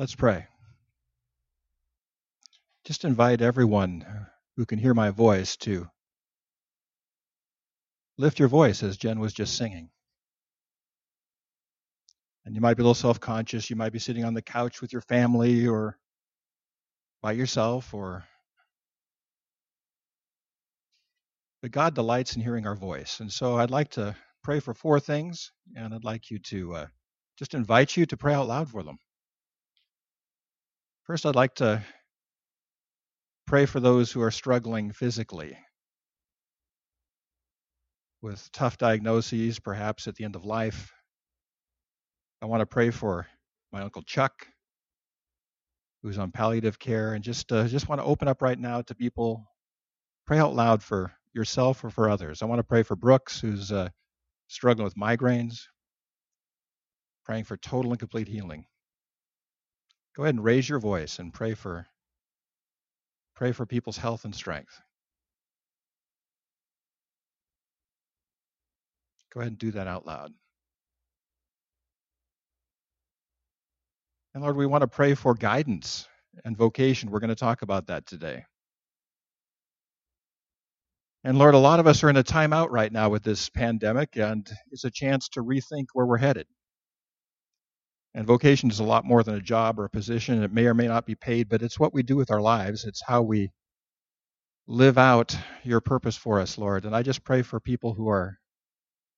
Let's pray. Just invite everyone who can hear my voice to lift your voice as Jen was just singing. And you might be a little self conscious. You might be sitting on the couch with your family or by yourself or. But God delights in hearing our voice. And so I'd like to pray for four things, and I'd like you to uh, just invite you to pray out loud for them. First, I'd like to pray for those who are struggling physically with tough diagnoses, perhaps at the end of life. I want to pray for my uncle Chuck, who's on palliative care, and just uh, just want to open up right now to people. Pray out loud for yourself or for others. I want to pray for Brooks, who's uh, struggling with migraines. Praying for total and complete healing. Go ahead and raise your voice and pray for pray for people's health and strength. Go ahead and do that out loud. And Lord, we want to pray for guidance and vocation. We're going to talk about that today. And Lord, a lot of us are in a timeout right now with this pandemic, and it's a chance to rethink where we're headed. And vocation is a lot more than a job or a position. It may or may not be paid, but it's what we do with our lives. It's how we live out your purpose for us, Lord. And I just pray for people who are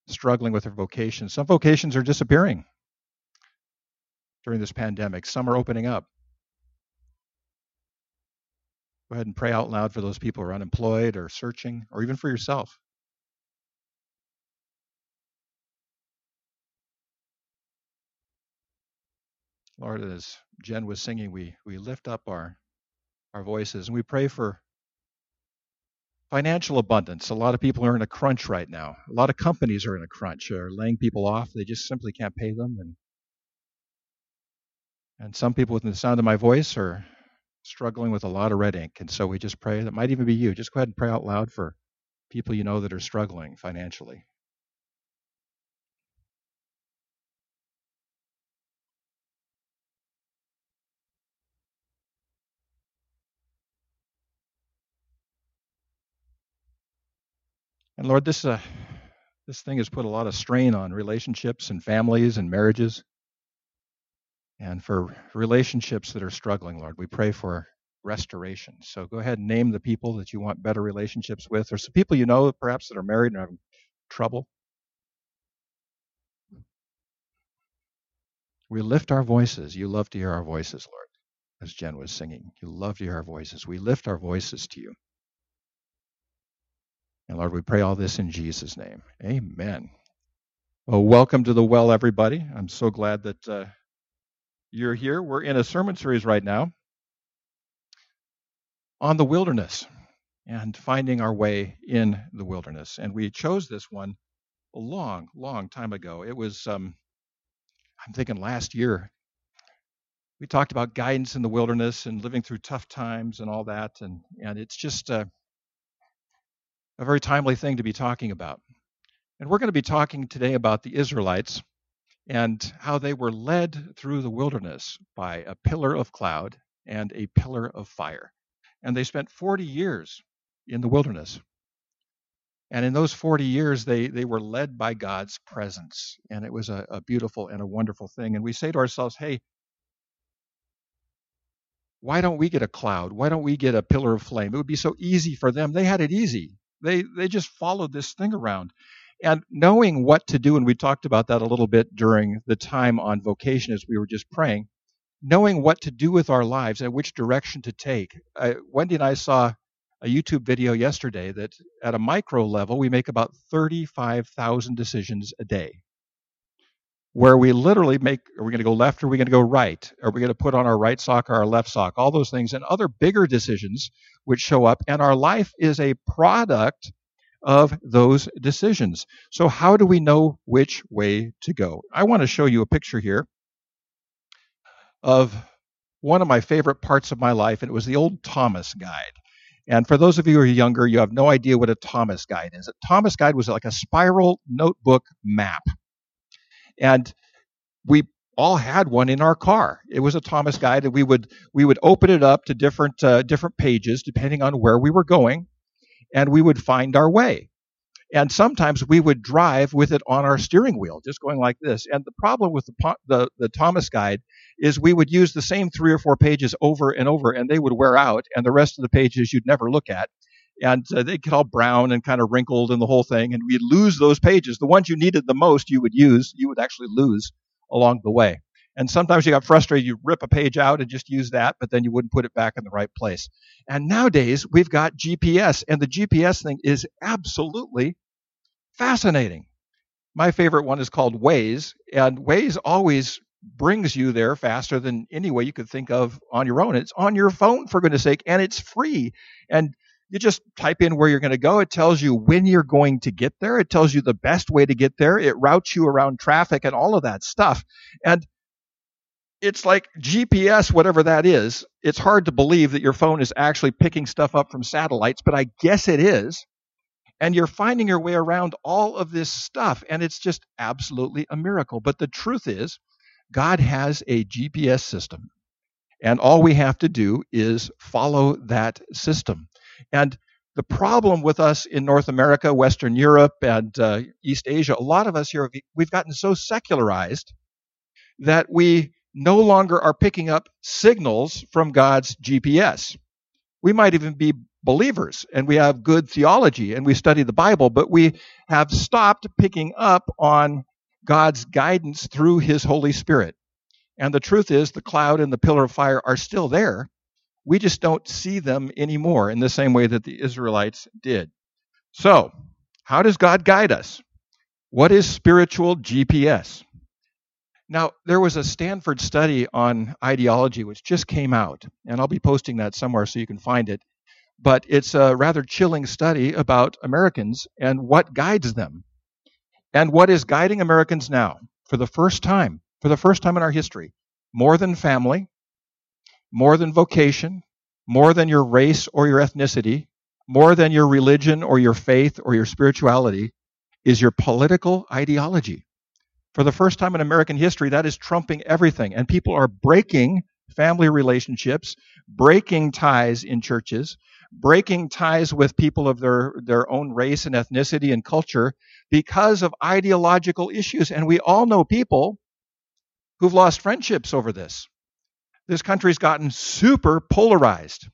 struggling with their vocations. Some vocations are disappearing during this pandemic, some are opening up. Go ahead and pray out loud for those people who are unemployed or searching, or even for yourself. Lord, as Jen was singing, we, we lift up our, our voices and we pray for financial abundance. A lot of people are in a crunch right now. A lot of companies are in a crunch, are laying people off. They just simply can't pay them. And, and some people within the sound of my voice are struggling with a lot of red ink. And so we just pray that might even be you. Just go ahead and pray out loud for people you know that are struggling financially. And Lord, this uh, this thing has put a lot of strain on relationships and families and marriages. And for relationships that are struggling, Lord, we pray for restoration. So go ahead and name the people that you want better relationships with, or some people you know perhaps that are married and are having trouble. We lift our voices. You love to hear our voices, Lord, as Jen was singing. You love to hear our voices. We lift our voices to you. And Lord, we pray all this in Jesus' name. Amen. Well, welcome to the well, everybody. I'm so glad that uh, you're here. We're in a sermon series right now on the wilderness and finding our way in the wilderness. And we chose this one a long, long time ago. It was, um, I'm thinking last year. We talked about guidance in the wilderness and living through tough times and all that. And, and it's just, uh, a very timely thing to be talking about. And we're going to be talking today about the Israelites and how they were led through the wilderness by a pillar of cloud and a pillar of fire. And they spent 40 years in the wilderness. And in those 40 years, they, they were led by God's presence. And it was a, a beautiful and a wonderful thing. And we say to ourselves, hey, why don't we get a cloud? Why don't we get a pillar of flame? It would be so easy for them. They had it easy. They they just followed this thing around. And knowing what to do, and we talked about that a little bit during the time on vocation as we were just praying, knowing what to do with our lives and which direction to take. Uh, Wendy and I saw a YouTube video yesterday that at a micro level, we make about 35,000 decisions a day where we literally make are we going to go left or are we going to go right? Are we going to put on our right sock or our left sock? All those things and other bigger decisions which show up and our life is a product of those decisions. So how do we know which way to go? I want to show you a picture here of one of my favorite parts of my life and it was the old thomas guide. And for those of you who are younger you have no idea what a thomas guide is. A thomas guide was like a spiral notebook map and we all had one in our car. It was a Thomas guide, and we would we would open it up to different uh, different pages depending on where we were going, and we would find our way. And sometimes we would drive with it on our steering wheel, just going like this. And the problem with the, the, the Thomas guide is we would use the same three or four pages over and over, and they would wear out, and the rest of the pages you'd never look at. And uh, they'd get all brown and kind of wrinkled and the whole thing, and we'd lose those pages. The ones you needed the most, you would use, you would actually lose along the way. And sometimes you got frustrated, you rip a page out and just use that, but then you wouldn't put it back in the right place. And nowadays we've got GPS, and the GPS thing is absolutely fascinating. My favorite one is called Waze, and Waze always brings you there faster than any way you could think of on your own. It's on your phone, for goodness sake, and it's free. And you just type in where you're going to go. It tells you when you're going to get there. It tells you the best way to get there. It routes you around traffic and all of that stuff. And it's like GPS, whatever that is. It's hard to believe that your phone is actually picking stuff up from satellites, but I guess it is. And you're finding your way around all of this stuff, and it's just absolutely a miracle. But the truth is, God has a GPS system, and all we have to do is follow that system. And the problem with us in North America, Western Europe, and uh, East Asia, a lot of us here, we've gotten so secularized that we no longer are picking up signals from God's GPS. We might even be believers and we have good theology and we study the Bible, but we have stopped picking up on God's guidance through His Holy Spirit. And the truth is, the cloud and the pillar of fire are still there, we just don't see them anymore in the same way that the Israelites did. So, how does God guide us? What is spiritual GPS? Now, there was a Stanford study on ideology which just came out, and I'll be posting that somewhere so you can find it. But it's a rather chilling study about Americans and what guides them. And what is guiding Americans now, for the first time, for the first time in our history, more than family, more than vocation, more than your race or your ethnicity, more than your religion or your faith or your spirituality, is your political ideology. For the first time in American history, that is trumping everything. And people are breaking family relationships, breaking ties in churches, breaking ties with people of their, their own race and ethnicity and culture because of ideological issues. And we all know people who've lost friendships over this this country's gotten super polarized.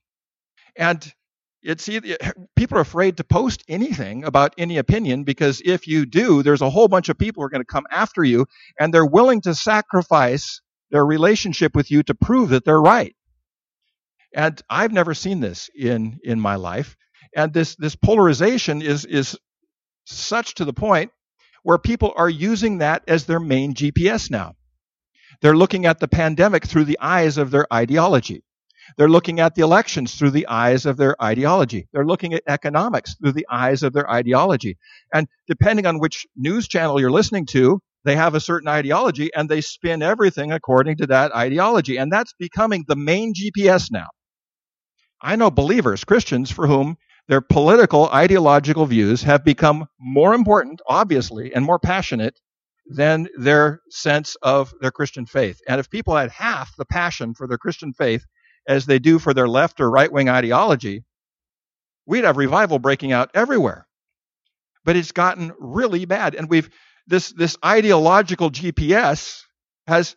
And it's either, people are afraid to post anything about any opinion because if you do, there's a whole bunch of people who are going to come after you and they're willing to sacrifice their relationship with you to prove that they're right. And I've never seen this in, in my life. And this, this polarization is, is such to the point where people are using that as their main GPS now. They're looking at the pandemic through the eyes of their ideology. They're looking at the elections through the eyes of their ideology. They're looking at economics through the eyes of their ideology. And depending on which news channel you're listening to, they have a certain ideology and they spin everything according to that ideology. And that's becoming the main GPS now. I know believers, Christians, for whom their political, ideological views have become more important, obviously, and more passionate than their sense of their Christian faith. And if people had half the passion for their Christian faith as they do for their left or right wing ideology, we'd have revival breaking out everywhere. But it's gotten really bad. And we've this this ideological GPS has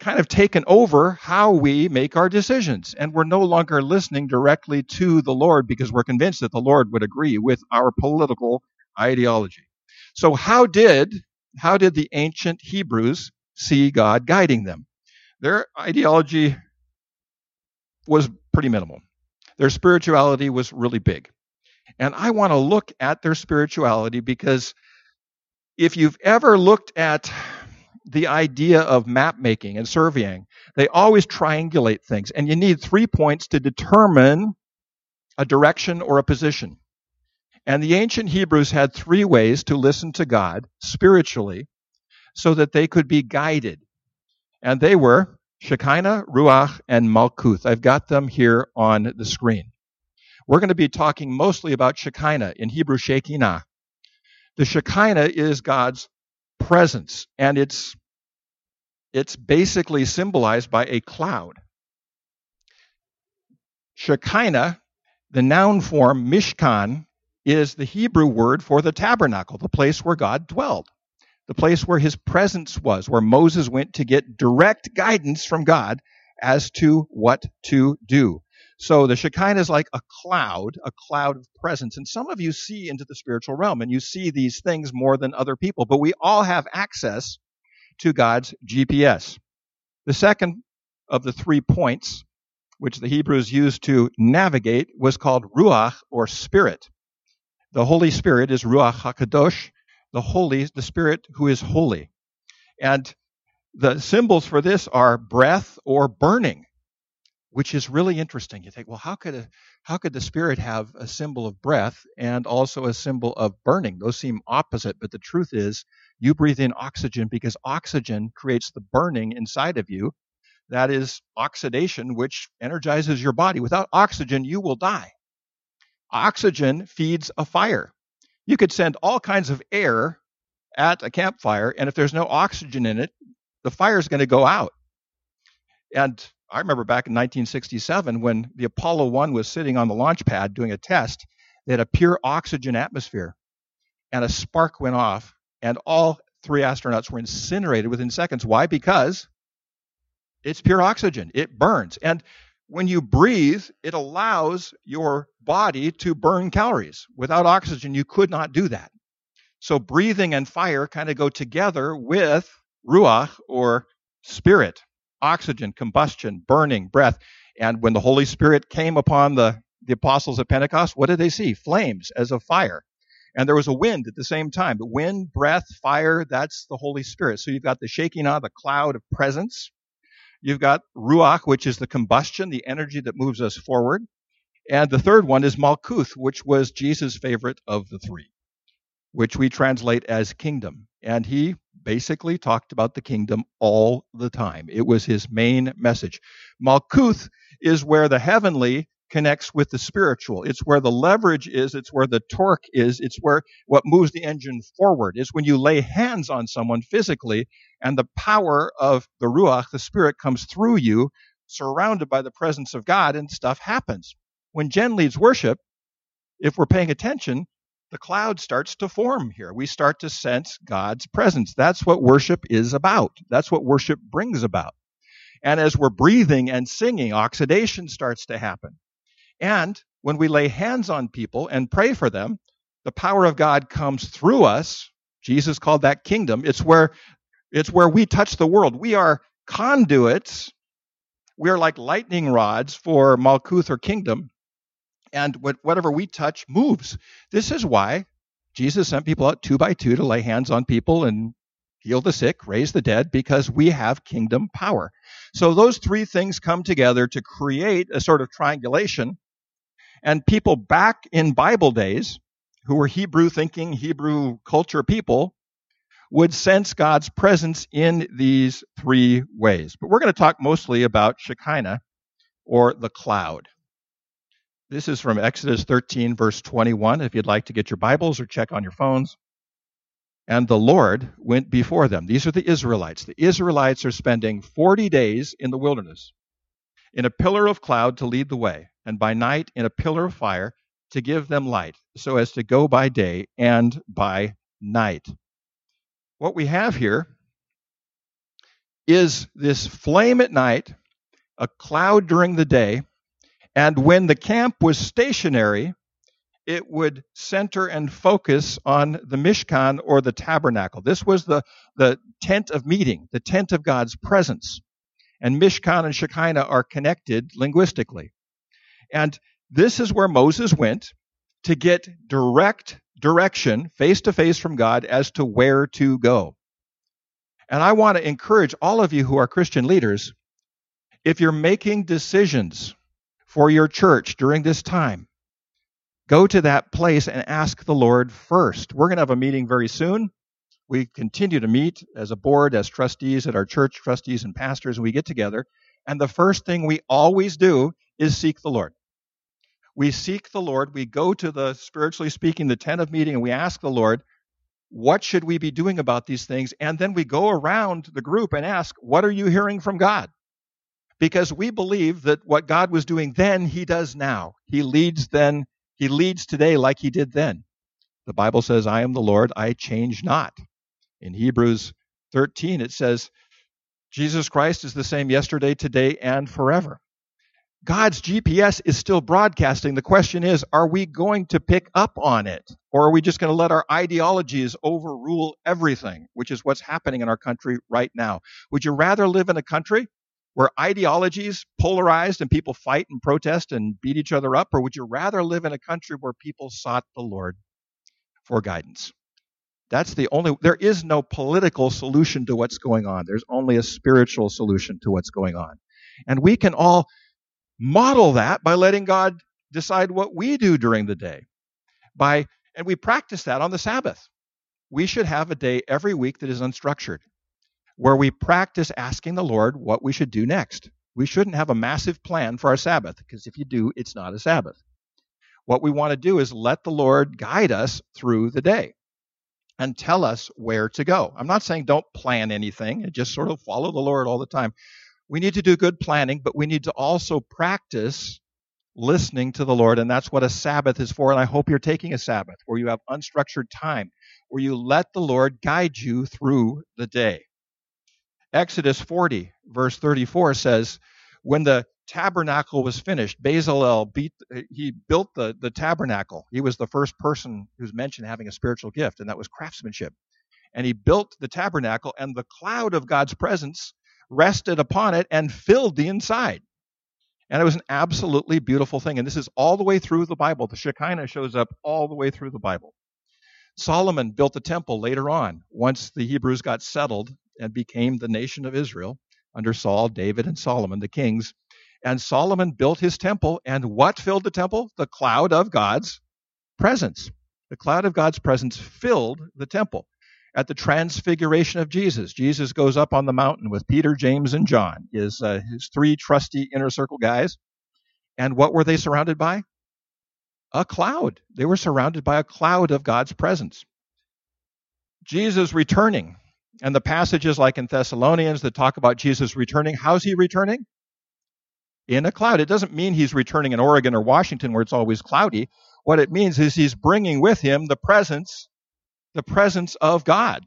kind of taken over how we make our decisions. And we're no longer listening directly to the Lord because we're convinced that the Lord would agree with our political ideology. So how did how did the ancient Hebrews see God guiding them? Their ideology was pretty minimal. Their spirituality was really big. And I want to look at their spirituality because if you've ever looked at the idea of map making and surveying, they always triangulate things. And you need three points to determine a direction or a position. And the ancient Hebrews had three ways to listen to God spiritually so that they could be guided. And they were Shekinah, Ruach, and Malkuth. I've got them here on the screen. We're going to be talking mostly about Shekinah, in Hebrew, Shekinah. The Shekinah is God's presence, and it's it's basically symbolized by a cloud. Shekinah, the noun form Mishkan, is the Hebrew word for the tabernacle, the place where God dwelled, the place where his presence was, where Moses went to get direct guidance from God as to what to do. So the Shekinah is like a cloud, a cloud of presence. And some of you see into the spiritual realm and you see these things more than other people, but we all have access to God's GPS. The second of the three points, which the Hebrews used to navigate, was called Ruach or Spirit. The Holy Spirit is Ruach HaKadosh, the Holy, the Spirit who is holy. And the symbols for this are breath or burning, which is really interesting. You think, well, how could a, how could the Spirit have a symbol of breath and also a symbol of burning? Those seem opposite, but the truth is you breathe in oxygen because oxygen creates the burning inside of you. That is oxidation, which energizes your body. Without oxygen, you will die. Oxygen feeds a fire. You could send all kinds of air at a campfire, and if there's no oxygen in it, the fire is going to go out. And I remember back in 1967 when the Apollo 1 was sitting on the launch pad doing a test, they had a pure oxygen atmosphere, and a spark went off, and all three astronauts were incinerated within seconds. Why? Because it's pure oxygen. It burns. And when you breathe, it allows your body to burn calories. Without oxygen, you could not do that. So breathing and fire kind of go together with ruach or spirit, oxygen, combustion, burning, breath. And when the Holy Spirit came upon the, the apostles at Pentecost, what did they see? Flames as of fire and there was a wind at the same time. The wind, breath, fire, that's the Holy Spirit. So you've got the Shekinah the cloud of presence. You've got Ruach, which is the combustion, the energy that moves us forward. And the third one is Malkuth, which was Jesus' favorite of the three, which we translate as kingdom. And he basically talked about the kingdom all the time. It was his main message. Malkuth is where the heavenly connects with the spiritual. It's where the leverage is. It's where the torque is. It's where what moves the engine forward. is when you lay hands on someone physically and the power of the Ruach, the Spirit, comes through you, surrounded by the presence of God, and stuff happens. When Jen leads worship, if we're paying attention, the cloud starts to form here. We start to sense God's presence. That's what worship is about. That's what worship brings about. And as we're breathing and singing, oxidation starts to happen. And when we lay hands on people and pray for them, the power of God comes through us. Jesus called that kingdom. It's where it's where we touch the world. We are conduits. We are like lightning rods for Malkuth or kingdom. And whatever we touch moves. This is why Jesus sent people out two by two to lay hands on people and heal the sick, raise the dead, because we have kingdom power. So those three things come together to create a sort of triangulation and people back in Bible days, who were Hebrew thinking, Hebrew culture people, would sense God's presence in these three ways. But we're going to talk mostly about Shekinah or the cloud. This is from Exodus 13, verse 21, if you'd like to get your Bibles or check on your phones. And the Lord went before them. These are the Israelites. The Israelites are spending 40 days in the wilderness in a pillar of cloud to lead the way and by night in a pillar of fire to give them light, so as to go by day and by night. What we have here is this flame at night, a cloud during the day, and when the camp was stationary, it would center and focus on the Mishkan or the tabernacle. This was the, the tent of meeting, the tent of God's presence. And Mishkan and Shekinah are connected linguistically. And this is where Moses went to get direct direction face to face from God as to where to go. And I want to encourage all of you who are Christian leaders if you're making decisions for your church during this time, go to that place and ask the Lord first. We're going to have a meeting very soon. We continue to meet as a board, as trustees at our church, trustees and pastors, and we get together. And the first thing we always do is seek the Lord we seek the Lord, we go to the spiritually speaking, the tent of meeting, and we ask the Lord, what should we be doing about these things? And then we go around the group and ask, what are you hearing from God? Because we believe that what God was doing then, he does now. He leads then, he leads today like he did then. The Bible says, I am the Lord, I change not. In Hebrews 13, it says, Jesus Christ is the same yesterday, today, and forever. God's GPS is still broadcasting. The question is, are we going to pick up on it? Or are we just going to let our ideologies overrule everything, which is what's happening in our country right now? Would you rather live in a country where ideologies polarized and people fight and protest and beat each other up? Or would you rather live in a country where people sought the Lord for guidance? That's the only, there is no political solution to what's going on. There's only a spiritual solution to what's going on. And we can all model that by letting God decide what we do during the day. By and we practice that on the Sabbath. We should have a day every week that is unstructured where we practice asking the Lord what we should do next. We shouldn't have a massive plan for our Sabbath because if you do, it's not a Sabbath. What we want to do is let the Lord guide us through the day and tell us where to go. I'm not saying don't plan anything just sort of follow the Lord all the time we need to do good planning, but we need to also practice listening to the Lord. And that's what a Sabbath is for. And I hope you're taking a Sabbath where you have unstructured time, where you let the Lord guide you through the day. Exodus 40, verse 34 says, When the tabernacle was finished, Bezalel beat, he built the, the tabernacle. He was the first person who's mentioned having a spiritual gift, and that was craftsmanship. And he built the tabernacle, and the cloud of God's presence rested upon it and filled the inside. And it was an absolutely beautiful thing. And this is all the way through the Bible. The Shekinah shows up all the way through the Bible. Solomon built the temple later on, once the Hebrews got settled and became the nation of Israel under Saul, David, and Solomon, the kings. And Solomon built his temple, and what filled the temple? The cloud of God's presence. The cloud of God's presence filled the temple at the transfiguration of Jesus. Jesus goes up on the mountain with Peter, James, and John, his, uh, his three trusty inner circle guys. And what were they surrounded by? A cloud. They were surrounded by a cloud of God's presence. Jesus returning. And the passages like in Thessalonians that talk about Jesus returning, how's he returning? In a cloud. It doesn't mean he's returning in Oregon or Washington where it's always cloudy. What it means is he's bringing with him the presence the presence of God.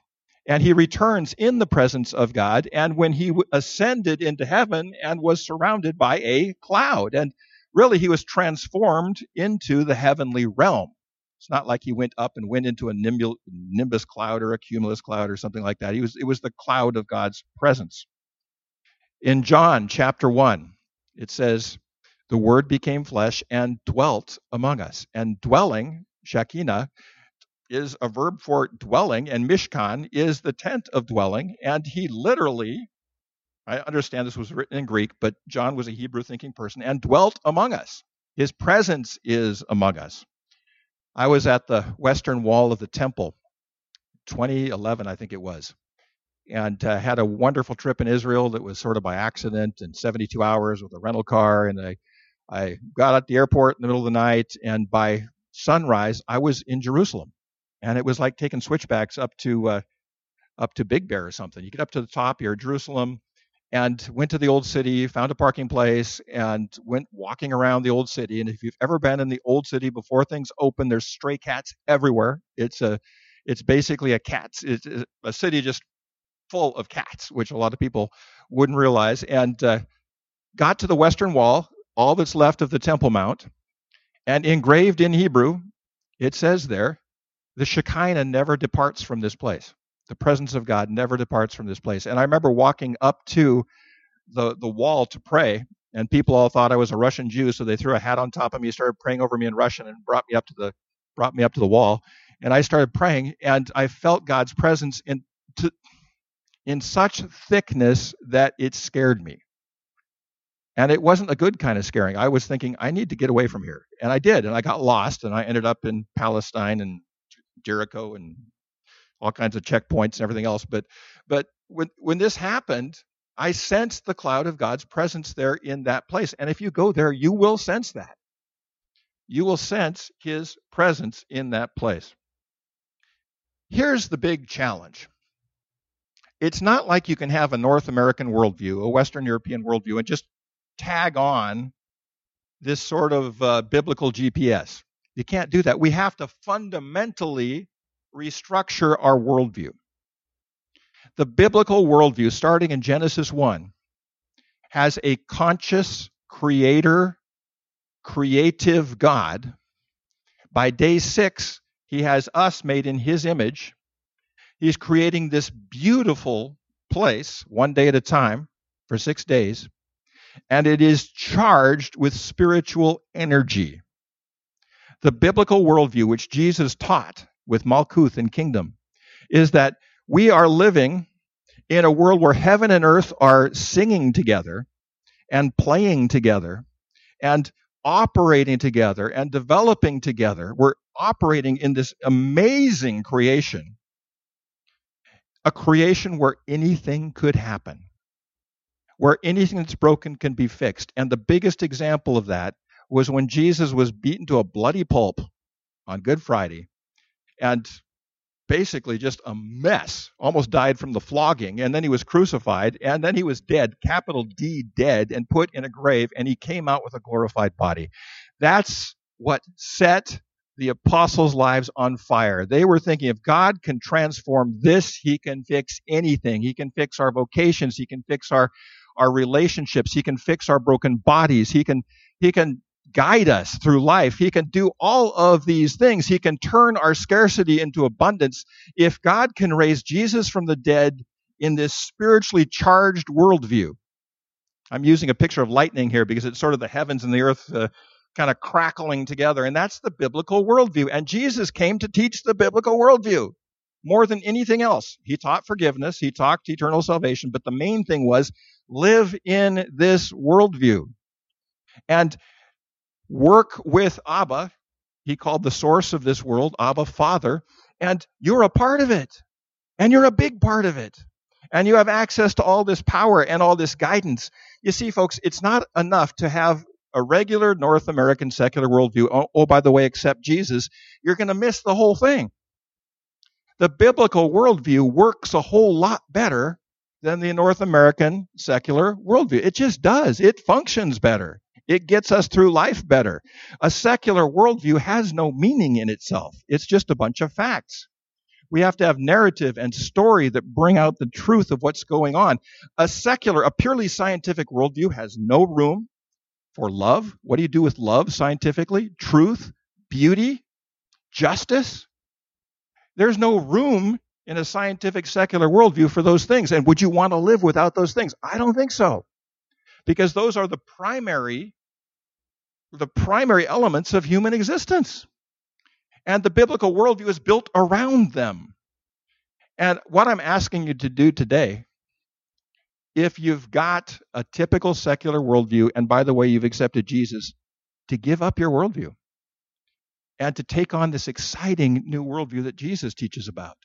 And he returns in the presence of God. And when he ascended into heaven and was surrounded by a cloud, and really he was transformed into the heavenly realm. It's not like he went up and went into a nimbus cloud or a cumulus cloud or something like that. He was, it was the cloud of God's presence. In John chapter 1, it says, The Word became flesh and dwelt among us. And dwelling, Shekinah, is a verb for dwelling, and Mishkan is the tent of dwelling. And he literally, I understand this was written in Greek, but John was a Hebrew thinking person, and dwelt among us. His presence is among us. I was at the western wall of the temple, 2011, I think it was, and uh, had a wonderful trip in Israel that was sort of by accident in 72 hours with a rental car. And I, I got at the airport in the middle of the night, and by sunrise, I was in Jerusalem and it was like taking switchbacks up to uh, up to Big Bear or something. You get up to the top, you're Jerusalem, and went to the old city, found a parking place, and went walking around the old city. And if you've ever been in the old city before things open, there's stray cats everywhere. It's a it's basically a cats it's a city just full of cats, which a lot of people wouldn't realize. And uh, got to the western wall, all that's left of the Temple Mount, and engraved in Hebrew, it says there, the Shekinah never departs from this place. The presence of God never departs from this place. And I remember walking up to the, the wall to pray, and people all thought I was a Russian Jew, so they threw a hat on top of me, started praying over me in Russian, and brought me up to the brought me up to the wall. And I started praying, and I felt God's presence in to, in such thickness that it scared me. And it wasn't a good kind of scaring. I was thinking, I need to get away from here. And I did. And I got lost and I ended up in Palestine and Jericho and all kinds of checkpoints and everything else. But but when when this happened, I sensed the cloud of God's presence there in that place. And if you go there, you will sense that. You will sense his presence in that place. here's the big challenge it's not like you can have a North American worldview, a Western European worldview, and just tag on this sort of uh, biblical GPS. You can't do that. We have to fundamentally restructure our worldview. The biblical worldview, starting in Genesis 1, has a conscious creator, creative God. By day six, he has us made in his image. He's creating this beautiful place, one day at a time, for six days, and it is charged with spiritual energy. The biblical worldview, which Jesus taught with Malkuth and kingdom, is that we are living in a world where heaven and earth are singing together and playing together and operating together and developing together. We're operating in this amazing creation a creation where anything could happen, where anything that's broken can be fixed. And the biggest example of that was when Jesus was beaten to a bloody pulp on Good Friday and basically just a mess, almost died from the flogging, and then he was crucified, and then he was dead, capital D, dead, and put in a grave, and he came out with a glorified body. That's what set the apostles' lives on fire. They were thinking if God can transform this, he can fix anything. He can fix our vocations, he can fix our our relationships, he can fix our broken bodies, he can he can guide us through life. He can do all of these things. He can turn our scarcity into abundance. If God can raise Jesus from the dead in this spiritually charged worldview, I'm using a picture of lightning here because it's sort of the heavens and the earth uh, kind of crackling together. And that's the biblical worldview. And Jesus came to teach the biblical worldview more than anything else. He taught forgiveness, he taught eternal salvation, but the main thing was live in this worldview and work with Abba. He called the source of this world Abba Father, and you're a part of it. And you're a big part of it. And you have access to all this power and all this guidance. You see, folks, it's not enough to have a regular North American secular worldview, oh, oh by the way, accept Jesus, you're going to miss the whole thing. The biblical worldview works a whole lot better than the North American secular worldview. It just does. It functions better. It gets us through life better. A secular worldview has no meaning in itself. It's just a bunch of facts. We have to have narrative and story that bring out the truth of what's going on. A secular, a purely scientific worldview has no room for love. What do you do with love scientifically? Truth, beauty, justice. There's no room in a scientific secular worldview for those things. And would you want to live without those things? I don't think so. Because those are the primary the primary elements of human existence. And the biblical worldview is built around them. And what I'm asking you to do today if you've got a typical secular worldview, and by the way, you've accepted Jesus, to give up your worldview and to take on this exciting new worldview that Jesus teaches about,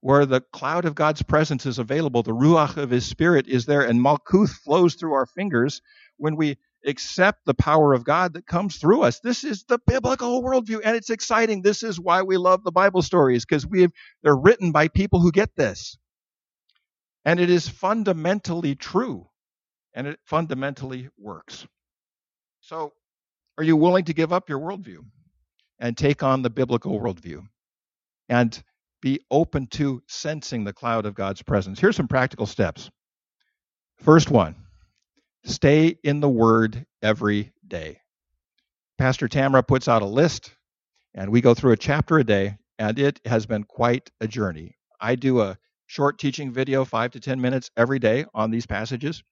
where the cloud of God's presence is available, the ruach of his spirit is there, and malkuth flows through our fingers when we accept the power of God that comes through us. This is the biblical worldview, and it's exciting. This is why we love the Bible stories, because we they're written by people who get this. And it is fundamentally true. And it fundamentally works. So, are you willing to give up your worldview and take on the biblical worldview and be open to sensing the cloud of God's presence? Here's some practical steps. First one stay in the Word every day. Pastor Tamara puts out a list, and we go through a chapter a day, and it has been quite a journey. I do a short teaching video, five to 10 minutes every day on these passages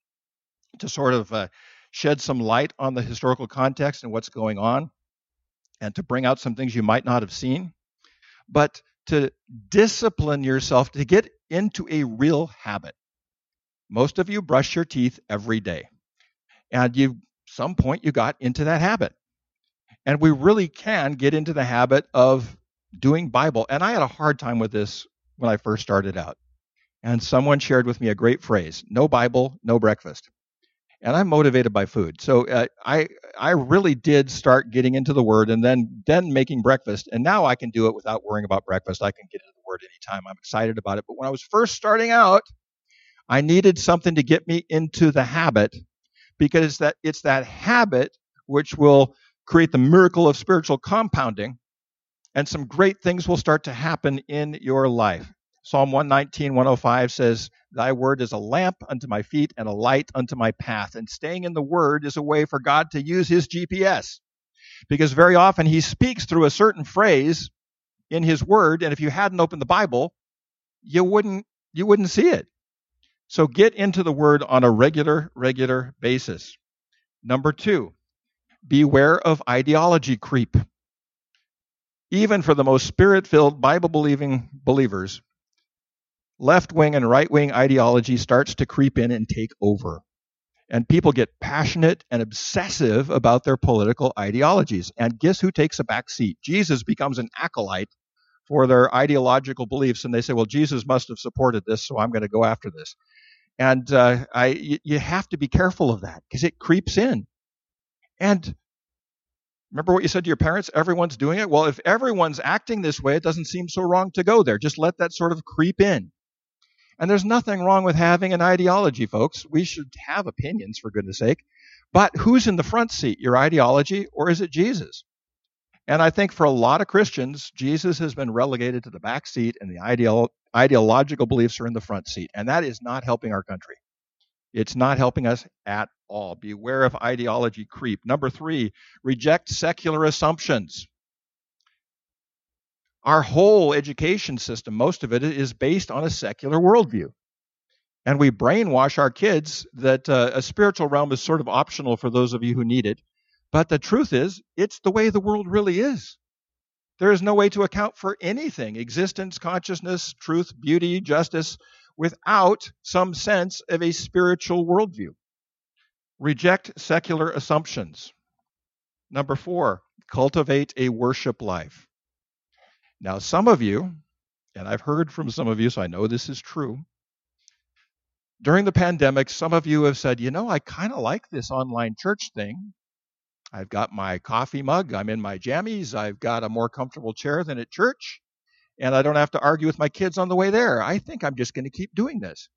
to sort of uh, shed some light on the historical context and what's going on and to bring out some things you might not have seen. But to discipline yourself to get into a real habit. Most of you brush your teeth every day. And you some point you got into that habit. And we really can get into the habit of doing Bible. And I had a hard time with this when I first started out and someone shared with me a great phrase no bible no breakfast and i'm motivated by food so uh, i i really did start getting into the word and then then making breakfast and now i can do it without worrying about breakfast i can get into the word anytime. I'm excited about it. But when I was first starting out, I needed something to get me into the habit because it's that it's that habit which will create the miracle of spiritual compounding and some great things will start to happen in your life. Psalm 119, 105 says, Thy word is a lamp unto my feet and a light unto my path. And staying in the word is a way for God to use his GPS. Because very often he speaks through a certain phrase in his word, and if you hadn't opened the Bible, you wouldn't you wouldn't see it. So get into the word on a regular, regular basis. Number two, beware of ideology creep. Even for the most spirit filled, Bible believing believers, left wing and right wing ideology starts to creep in and take over. And people get passionate and obsessive about their political ideologies. And guess who takes a back seat? Jesus becomes an acolyte for their ideological beliefs. And they say, well, Jesus must have supported this, so I'm going to go after this. And uh, I, you have to be careful of that because it creeps in. And remember what you said to your parents? Everyone's doing it. Well, if everyone's acting this way, it doesn't seem so wrong to go there. Just let that sort of creep in. And there's nothing wrong with having an ideology, folks. We should have opinions, for goodness sake. But who's in the front seat, your ideology or is it Jesus? And I think for a lot of Christians, Jesus has been relegated to the back seat and the ideal, ideological beliefs are in the front seat. And that is not helping our country. It's not helping us at all. Beware of ideology creep. Number three, reject secular assumptions. Our whole education system, most of it, is based on a secular worldview. And we brainwash our kids that uh, a spiritual realm is sort of optional for those of you who need it. But the truth is, it's the way the world really is. There is no way to account for anything existence, consciousness, truth, beauty, justice without some sense of a spiritual worldview. Reject secular assumptions. Number four, cultivate a worship life. Now, some of you, and I've heard from some of you, so I know this is true. During the pandemic, some of you have said, you know, I kind of like this online church thing. I've got my coffee mug, I'm in my jammies, I've got a more comfortable chair than at church, and I don't have to argue with my kids on the way there. I think I'm just going to keep doing this.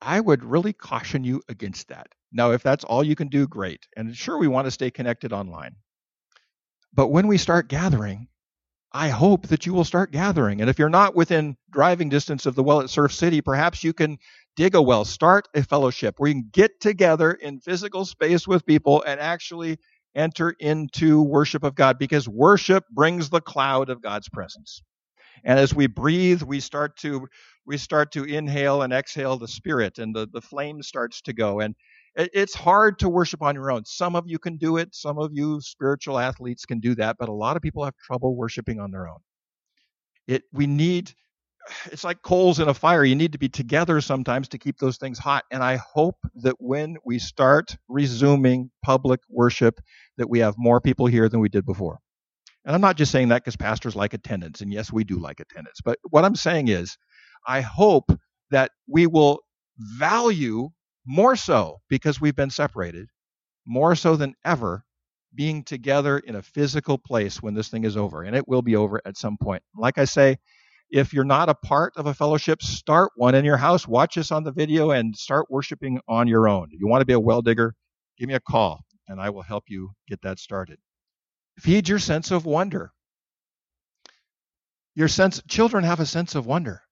I would really caution you against that. Now, if that's all you can do, great. And sure, we want to stay connected online. But when we start gathering, I hope that you will start gathering. And if you're not within driving distance of the well at Surf City, perhaps you can dig a well, start a fellowship where you can get together in physical space with people and actually enter into worship of God because worship brings the cloud of God's presence. And as we breathe, we start to we start to inhale and exhale the spirit and the, the flame starts to go. And it's hard to worship on your own. Some of you can do it. Some of you spiritual athletes can do that, but a lot of people have trouble worshiping on their own. It, we need, it's like coals in a fire. You need to be together sometimes to keep those things hot. And I hope that when we start resuming public worship, that we have more people here than we did before. And I'm not just saying that because pastors like attendance. And yes, we do like attendance. But what I'm saying is, I hope that we will value more so because we've been separated, more so than ever, being together in a physical place when this thing is over. And it will be over at some point. Like I say, if you're not a part of a fellowship, start one in your house. Watch us on the video and start worshiping on your own. If you want to be a well digger, give me a call and I will help you get that started. Feed your sense of wonder. Your sense children have a sense of wonder.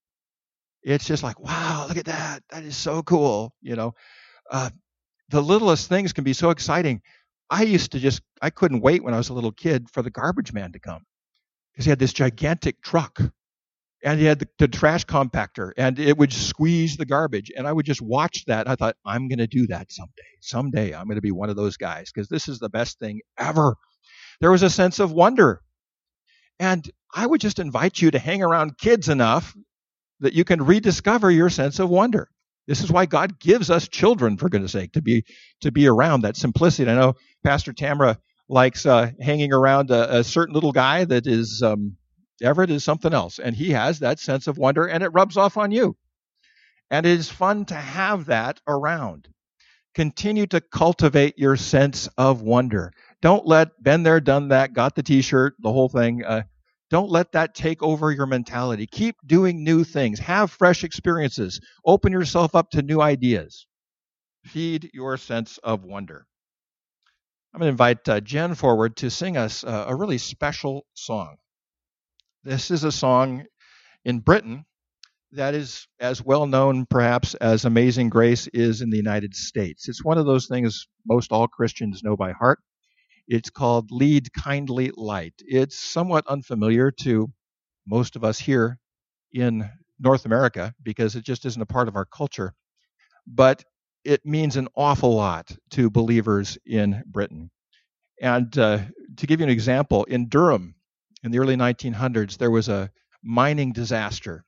It's just like, wow, look at that. That is so cool. You know, uh, the littlest things can be so exciting. I used to just, I couldn't wait when I was a little kid for the garbage man to come because he had this gigantic truck and he had the, the, trash compactor and it would squeeze the garbage and i would just watch that i thought i'm going to do that someday someday i'm going to be one of those guys because this is the best thing ever there was a sense of wonder and i would just invite you to hang around kids enough that you can rediscover your sense of wonder. This is why God gives us children, for goodness sake, to be to be around that simplicity. I know Pastor Tamara likes uh, hanging around a, a, certain little guy that is um, Everett is something else, and he has that sense of wonder, and it rubs off on you. And it is fun to have that around. Continue to cultivate your sense of wonder. Don't let been there, done that, got the T-shirt, the whole thing. Uh, Don't let that take over your mentality. Keep doing new things. Have fresh experiences. Open yourself up to new ideas. Feed your sense of wonder. I'm going to invite uh, Jen forward to sing us uh, a really special song. This is a song in Britain that is as well known, perhaps, as Amazing Grace is in the United States. It's one of those things most all Christians know by heart. It's called Lead Kindly Light. It's somewhat unfamiliar to most of us here in North America because it just isn't a part of our culture. But it means an awful lot to believers in Britain. And uh, to give you an example, in Durham in the early 1900s, there was a mining disaster.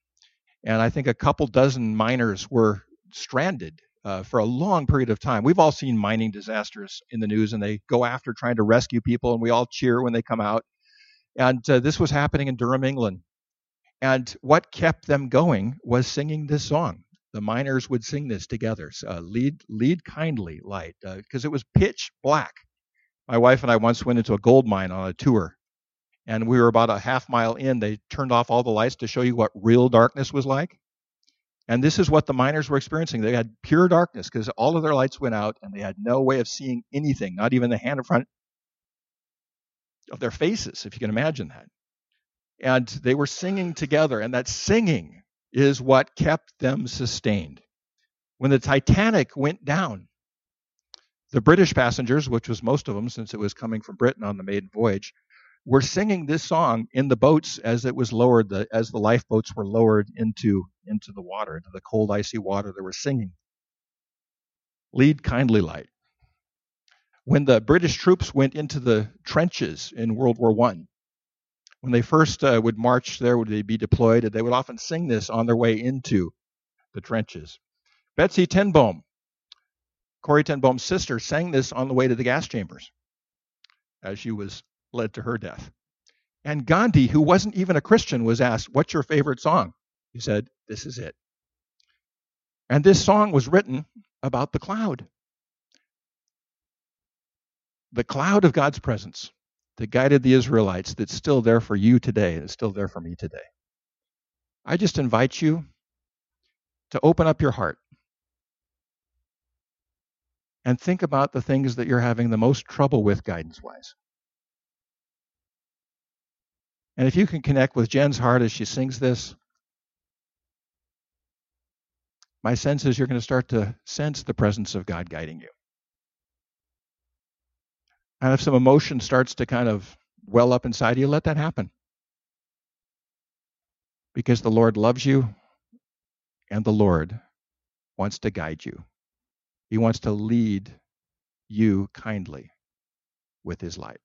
And I think a couple dozen miners were stranded uh, for a long period of time. We've all seen mining disasters in the news, and they go after trying to rescue people, and we all cheer when they come out. And uh, this was happening in Durham, England. And what kept them going was singing this song. The miners would sing this together. Uh, lead, lead kindly, light, because uh, it was pitch black. My wife and I once went into a gold mine on a tour, and we were about a half mile in. They turned off all the lights to show you what real darkness was like. And this is what the miners were experiencing. They had pure darkness because all of their lights went out and they had no way of seeing anything, not even the hand in front of their faces, if you can imagine that. And they were singing together, and that singing is what kept them sustained. When the Titanic went down, the British passengers, which was most of them since it was coming from Britain on the maiden voyage, were singing this song in the boats as it was lowered, the, as the lifeboats were lowered into, into the water, into the cold, icy water. They were singing. Lead kindly light. When the British troops went into the trenches in World War I, when they first uh, would march there, would they be deployed, they would often sing this on their way into the trenches. Betsy ten Boom, Corrie ten Boom's sister, sang this on the way to the gas chambers as she was led to her death. And Gandhi, who wasn't even a Christian, was asked, What's your favorite song? He said, This is it. And this song was written about the cloud. The cloud of God's presence that guided the Israelites, that's still there for you today, that's still there for me today. I just invite you to open up your heart and think about the things that you're having the most trouble with guidance wise. And if you can connect with Jen's heart as she sings this, my sense is you're going to start to sense the presence of God guiding you. And if some emotion starts to kind of well up inside you, let that happen. Because the Lord loves you and the Lord wants to guide you. He wants to lead you kindly with his light.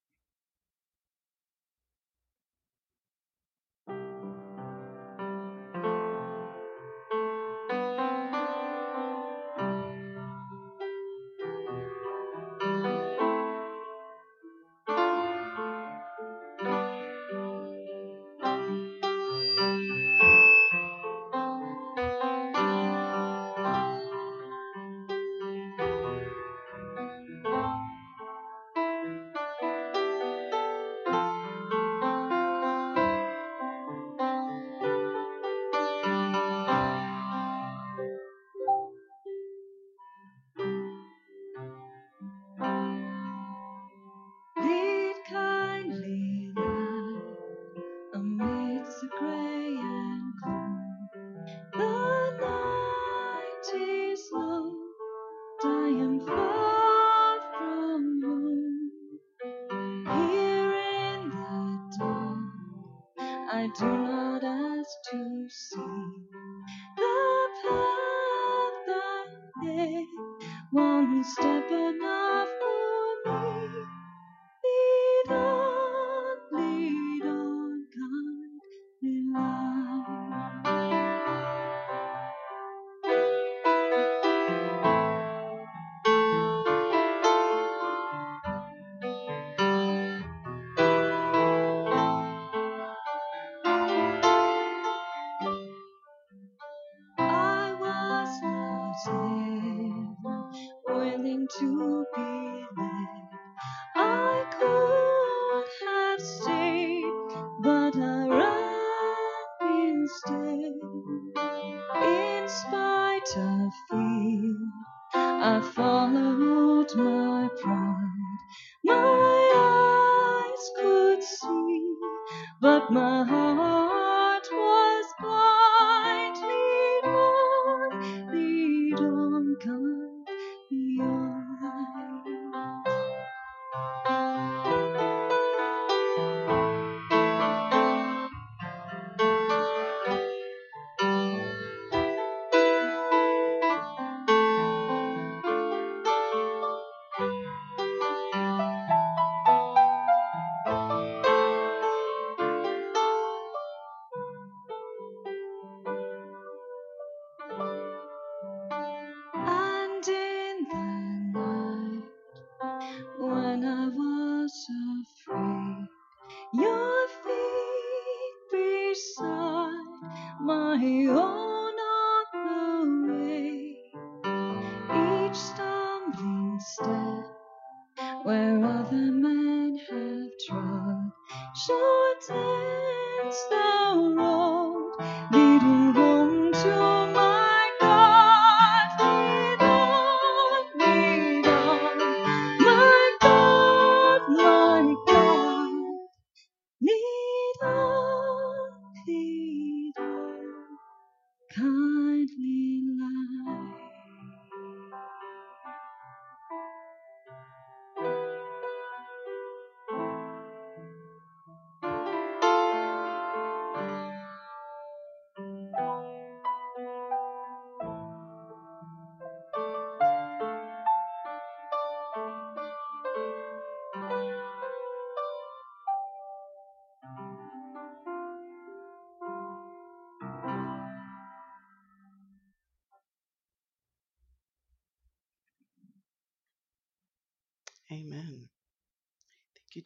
Kindly light.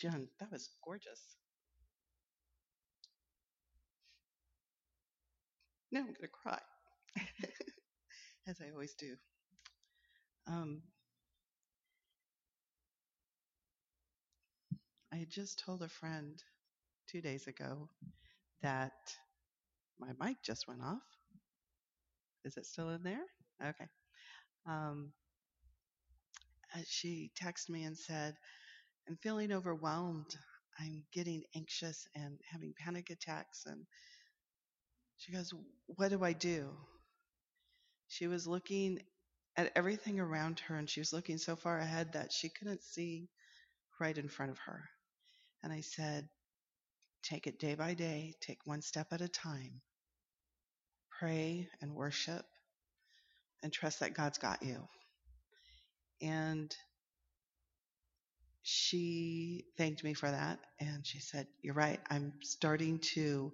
Thank. That was gorgeous. Now I'm going to cry, as I always do. Um, I had just told a friend two days ago that my mic just went off. Is it still in there? Okay. Um, uh, she texted me and said, I'm feeling overwhelmed. I'm getting anxious and having panic attacks. And she goes, What do I do? She was looking at everything around her and she was looking so far ahead that she couldn't see right in front of her. And I said, Take it day by day, take one step at a time. Pray and worship and trust that God's got you. And she thanked me for that. And she said, You're right. I'm starting to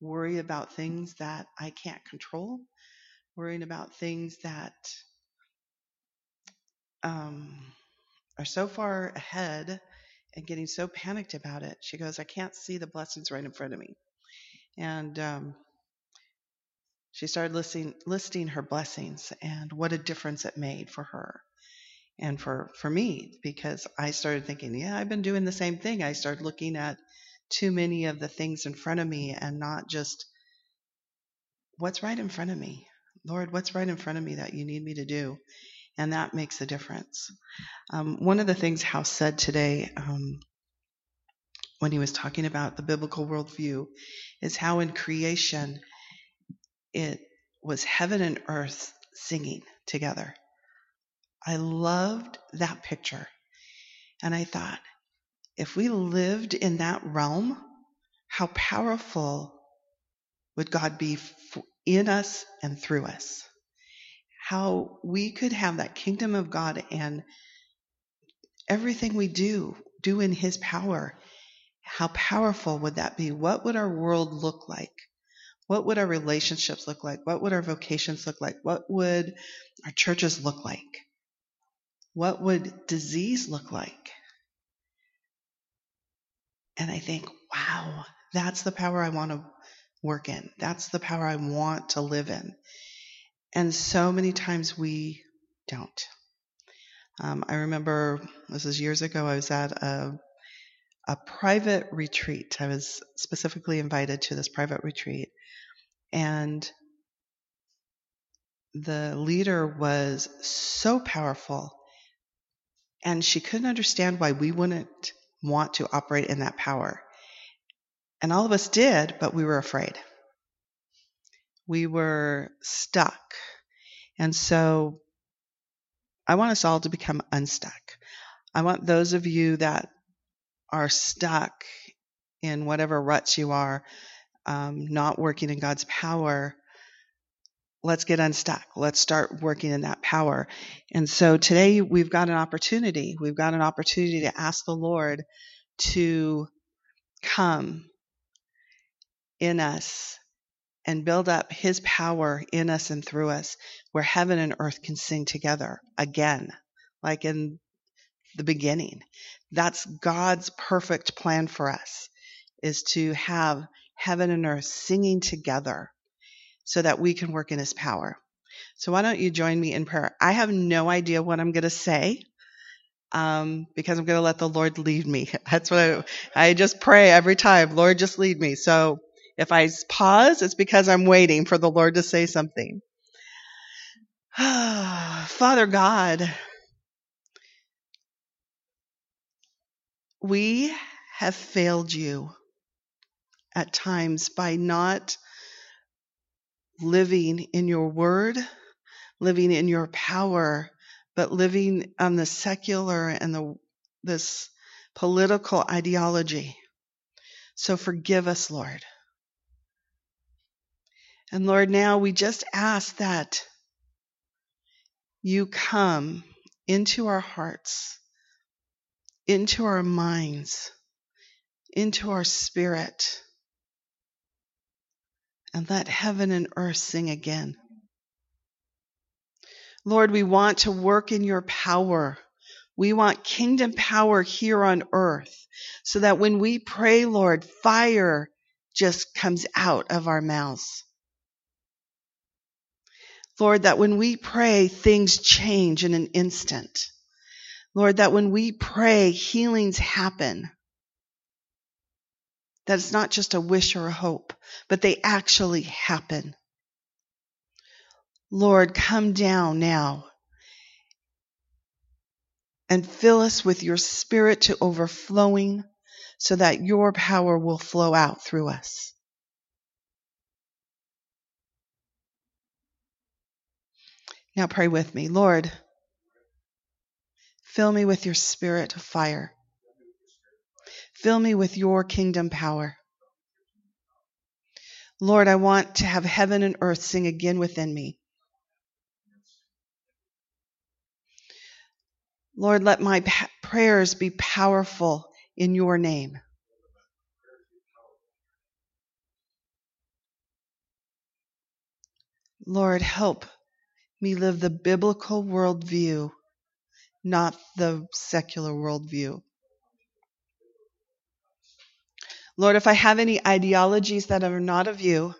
worry about things that I can't control, worrying about things that um, are so far ahead and getting so panicked about it. She goes, I can't see the blessings right in front of me. And um, she started listing, listing her blessings and what a difference it made for her and for, for me because I started thinking, yeah, I've been doing the same thing. I started looking at too many of the things in front of me and not just what's right in front of me. Lord, what's right in front of me that you need me to do? And that makes a difference. Um, one of the things House said today um, when he was talking about the biblical worldview is how in creation it was heaven and earth singing together. I loved that picture. And I thought, if we lived in that realm, how powerful would God be in us and through us? How we could have that kingdom of God and everything we do, do in His power. How powerful would that be? What would our world look like? What would our relationships look like? What would our vocations look like? What would our churches look like? What would disease look like? And I think, wow, that's the power I want to work in. That's the power I want to live in. And so many times we don't. Um, I remember this is years ago. I was at a a private retreat. I was specifically invited to this private retreat, and the leader was so powerful and she couldn't understand why we wouldn't want to operate in that power. And all of us did, but we were afraid. We were stuck. And so I want us all to become unstuck. I want those of you that are stuck in whatever ruts you are, um, not working in God's power, let's get unstuck. Let's start working in that power. And so today we've got an opportunity. We've got an opportunity to ask the Lord to come in us and build up his power in us and through us where heaven and earth can sing together again, like in the beginning. That's God's perfect plan for us is to have heaven and earth singing together so that we can work in his power. So why don't you join me in prayer? I have no idea what I'm going to say. Um, because I'm going to let the Lord lead me. That's what I, I just pray every time. Lord, just lead me. So if I pause, it's because I'm waiting for the Lord to say something. Father God, we have failed you at times by not living in your word, living in your power, but living on the secular and the this political ideology. So forgive us, Lord. And Lord, now we just ask that you come into our hearts, into our minds, into our spirit, and let heaven and earth sing again. Lord, we want to work in your power. We want kingdom power here on earth so that when we pray, Lord, fire just comes out of our mouths. Lord, that when we pray, things change in an instant. Lord, that when we pray, healings happen. That it's not just a wish or a hope, but they actually happen. Lord, come down now and fill us with your spirit to overflowing so that your power will flow out through us. Now pray with me. Lord, fill me with your spirit of fire. Fill me with your kingdom power. Lord, I want to have heaven and earth sing again within me. Lord, let my prayers be powerful in your name. Lord, help me live the biblical worldview, not the secular worldview. Lord, if I have any ideologies that are not of you,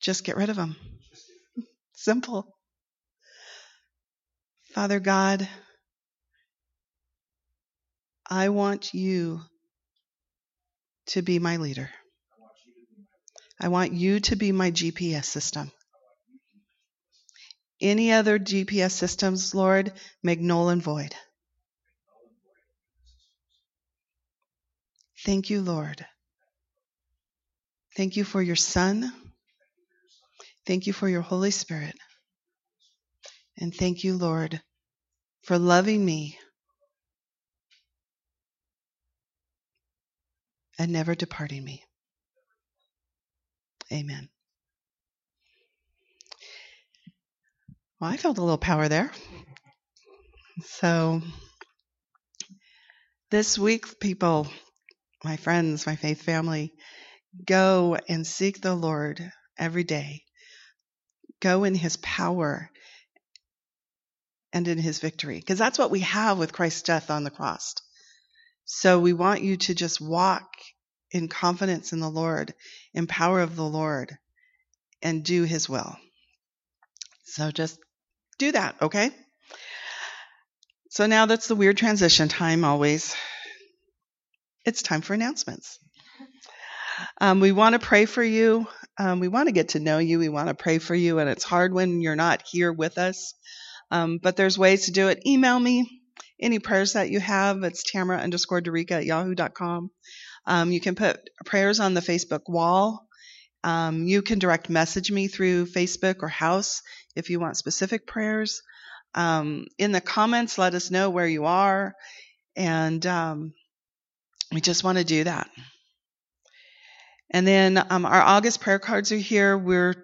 just get rid of them. Simple. Father God, I want you to be my leader. I want you to be my GPS system. Any other GPS systems, Lord, make null and void. Thank you, Lord. Thank you for your Son. Thank you for your Holy Spirit. And thank you, Lord, for loving me and never departing me. Amen. Well, I felt a little power there. So, this week, people, my friends, my faith family, go and seek the Lord every day. Go in his power and in his victory, because that's what we have with Christ's death on the cross. So we want you to just walk in confidence in the Lord, in power of the Lord, and do his will. So just do that, okay? So now that's the weird transition time always. It's time for announcements. Um, we want to pray for you. Um, we want to get to know you. We want to pray for you, and it's hard when you're not here with us. Um, but there's ways to do it. Email me any prayers that you have. It's Tamara underscore Derica at yahoo.com. Um, you can put prayers on the Facebook wall. Um, you can direct message me through Facebook or House if you want specific prayers. Um, in the comments, let us know where you are. And um, we just want to do that. And then um, our August prayer cards are here. We're,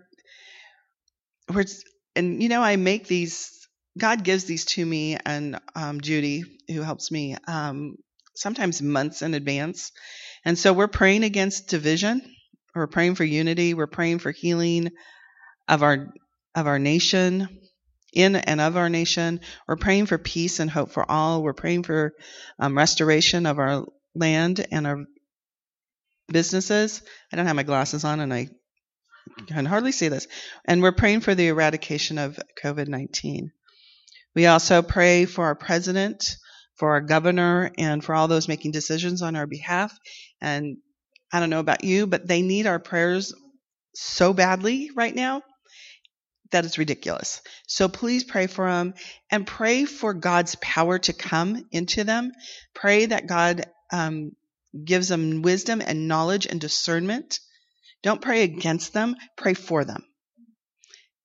we're, and you know, I make these, God gives these to me and um, Judy, who helps me, um, sometimes months in advance. And so we're praying against division. We're praying for unity. We're praying for healing of our of our nation, in and of our nation. We're praying for peace and hope for all. We're praying for um, restoration of our land and our businesses. I don't have my glasses on and I can hardly see this. And we're praying for the eradication of COVID 19. We also pray for our president, for our governor, and for all those making decisions on our behalf. And I don't know about you, but they need our prayers so badly right now that it's ridiculous. So please pray for them and pray for God's power to come into them. Pray that God um, gives them wisdom and knowledge and discernment. Don't pray against them, pray for them.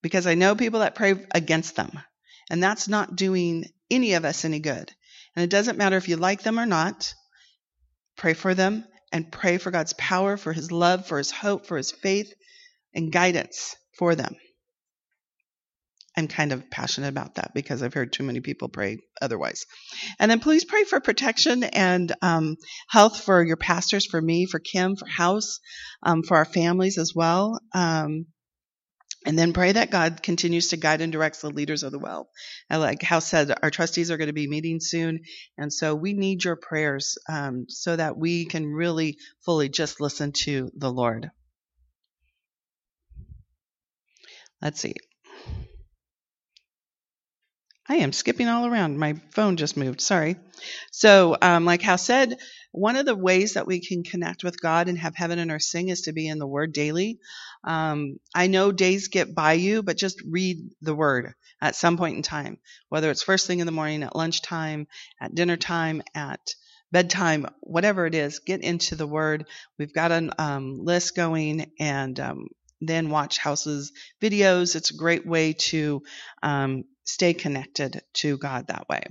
Because I know people that pray against them, and that's not doing any of us any good. And it doesn't matter if you like them or not, pray for them and pray for God's power, for His love, for His hope, for His faith, and guidance for them. I'm kind of passionate about that because I've heard too many people pray otherwise. And then please pray for protection and um, health for your pastors, for me, for Kim, for House, um, for our families as well. Um, and then pray that God continues to guide and direct the leaders of the well. And like House said, our trustees are going to be meeting soon. And so we need your prayers um, so that we can really fully just listen to the Lord. Let's see. I am skipping all around. My phone just moved. Sorry. So, um, like Hal said, one of the ways that we can connect with God and have heaven in our sing is to be in the Word daily. Um, I know days get by you, but just read the Word at some point in time, whether it's first thing in the morning, at lunchtime, at dinner time, at bedtime, whatever it is, get into the Word. We've got a um, list going, and um, then watch House's videos. It's a great way to um, stay connected to God that way.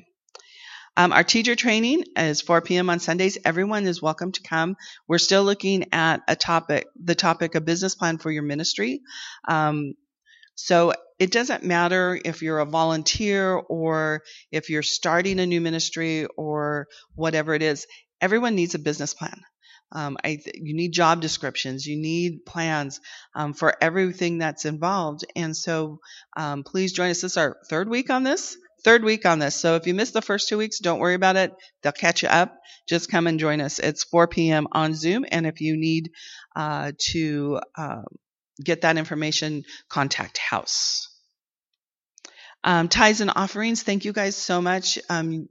Um, our teacher training is 4 p.m. on Sundays. Everyone is welcome to come. We're still looking at a topic, the topic of business plan for your ministry. Um, so it doesn't matter if you're a volunteer or if you're starting a new ministry or whatever it is. Everyone needs a business plan. Um, I, you need job descriptions. You need plans um, for everything that's involved. And so um, please join us. This is our third week on this. Third week on this. So if you missed the first two weeks, don't worry about it. They'll catch you up. Just come and join us. It's 4 p.m. on Zoom. And if you need uh, to uh, get that information, contact House. Um, tithes and offerings, thank you guys so much. Um,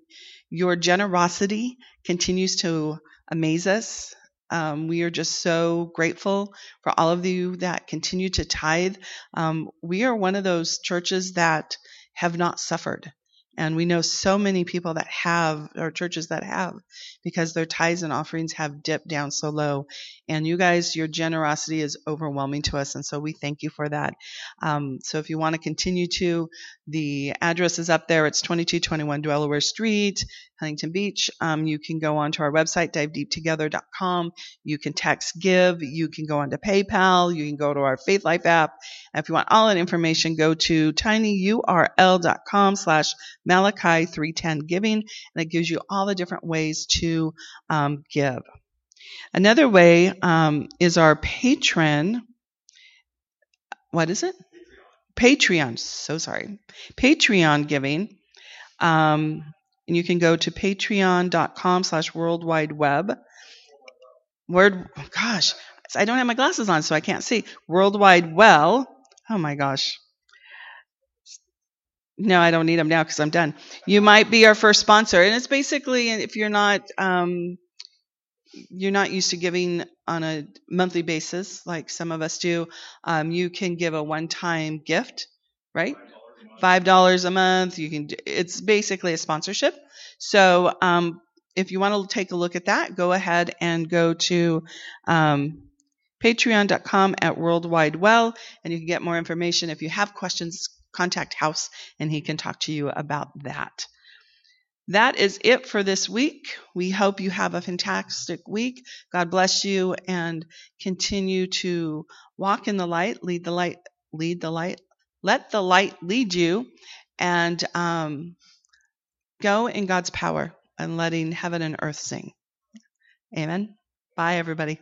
your generosity continues to amaze us. Um, we are just so grateful for all of you that continue to tithe. Um, we are one of those churches that have not suffered. And we know so many people that have, or churches that have, because their tithes and offerings have dipped down so low. And you guys, your generosity is overwhelming to us. And so we thank you for that. Um, so if you want to continue to, the address is up there. It's 2221 Delaware Street, Huntington Beach. Um, you can go onto our website, divedeeptogether.com. You can text give. You can go onto PayPal. You can go to our Faith Life app. And if you want all that information, go to tinyurl.com slash Malachi 310 giving. And it gives you all the different ways to um, give. Another way um, is our patron. What is it? Patreon. So sorry. Patreon giving. Um, and you can go to patreon.com slash worldwide web. Word, gosh, I don't have my glasses on, so I can't see. Worldwide well. Oh my gosh. No, I don't need them now because I'm done. You might be our first sponsor. And it's basically, if you're not, um, you're not used to giving on a monthly basis like some of us do, um, you can give a one-time gift, right? Five dollars a month. You can. It's basically a sponsorship. So um, if you want to take a look at that, go ahead and go to um, patreon.com at worldwide well, and you can get more information. If you have questions, contact House, and he can talk to you about that. That is it for this week. We hope you have a fantastic week. God bless you and continue to walk in the light, lead the light, lead the light, let the light lead you, and um, go in God's power and letting heaven and earth sing. Amen. Bye, everybody.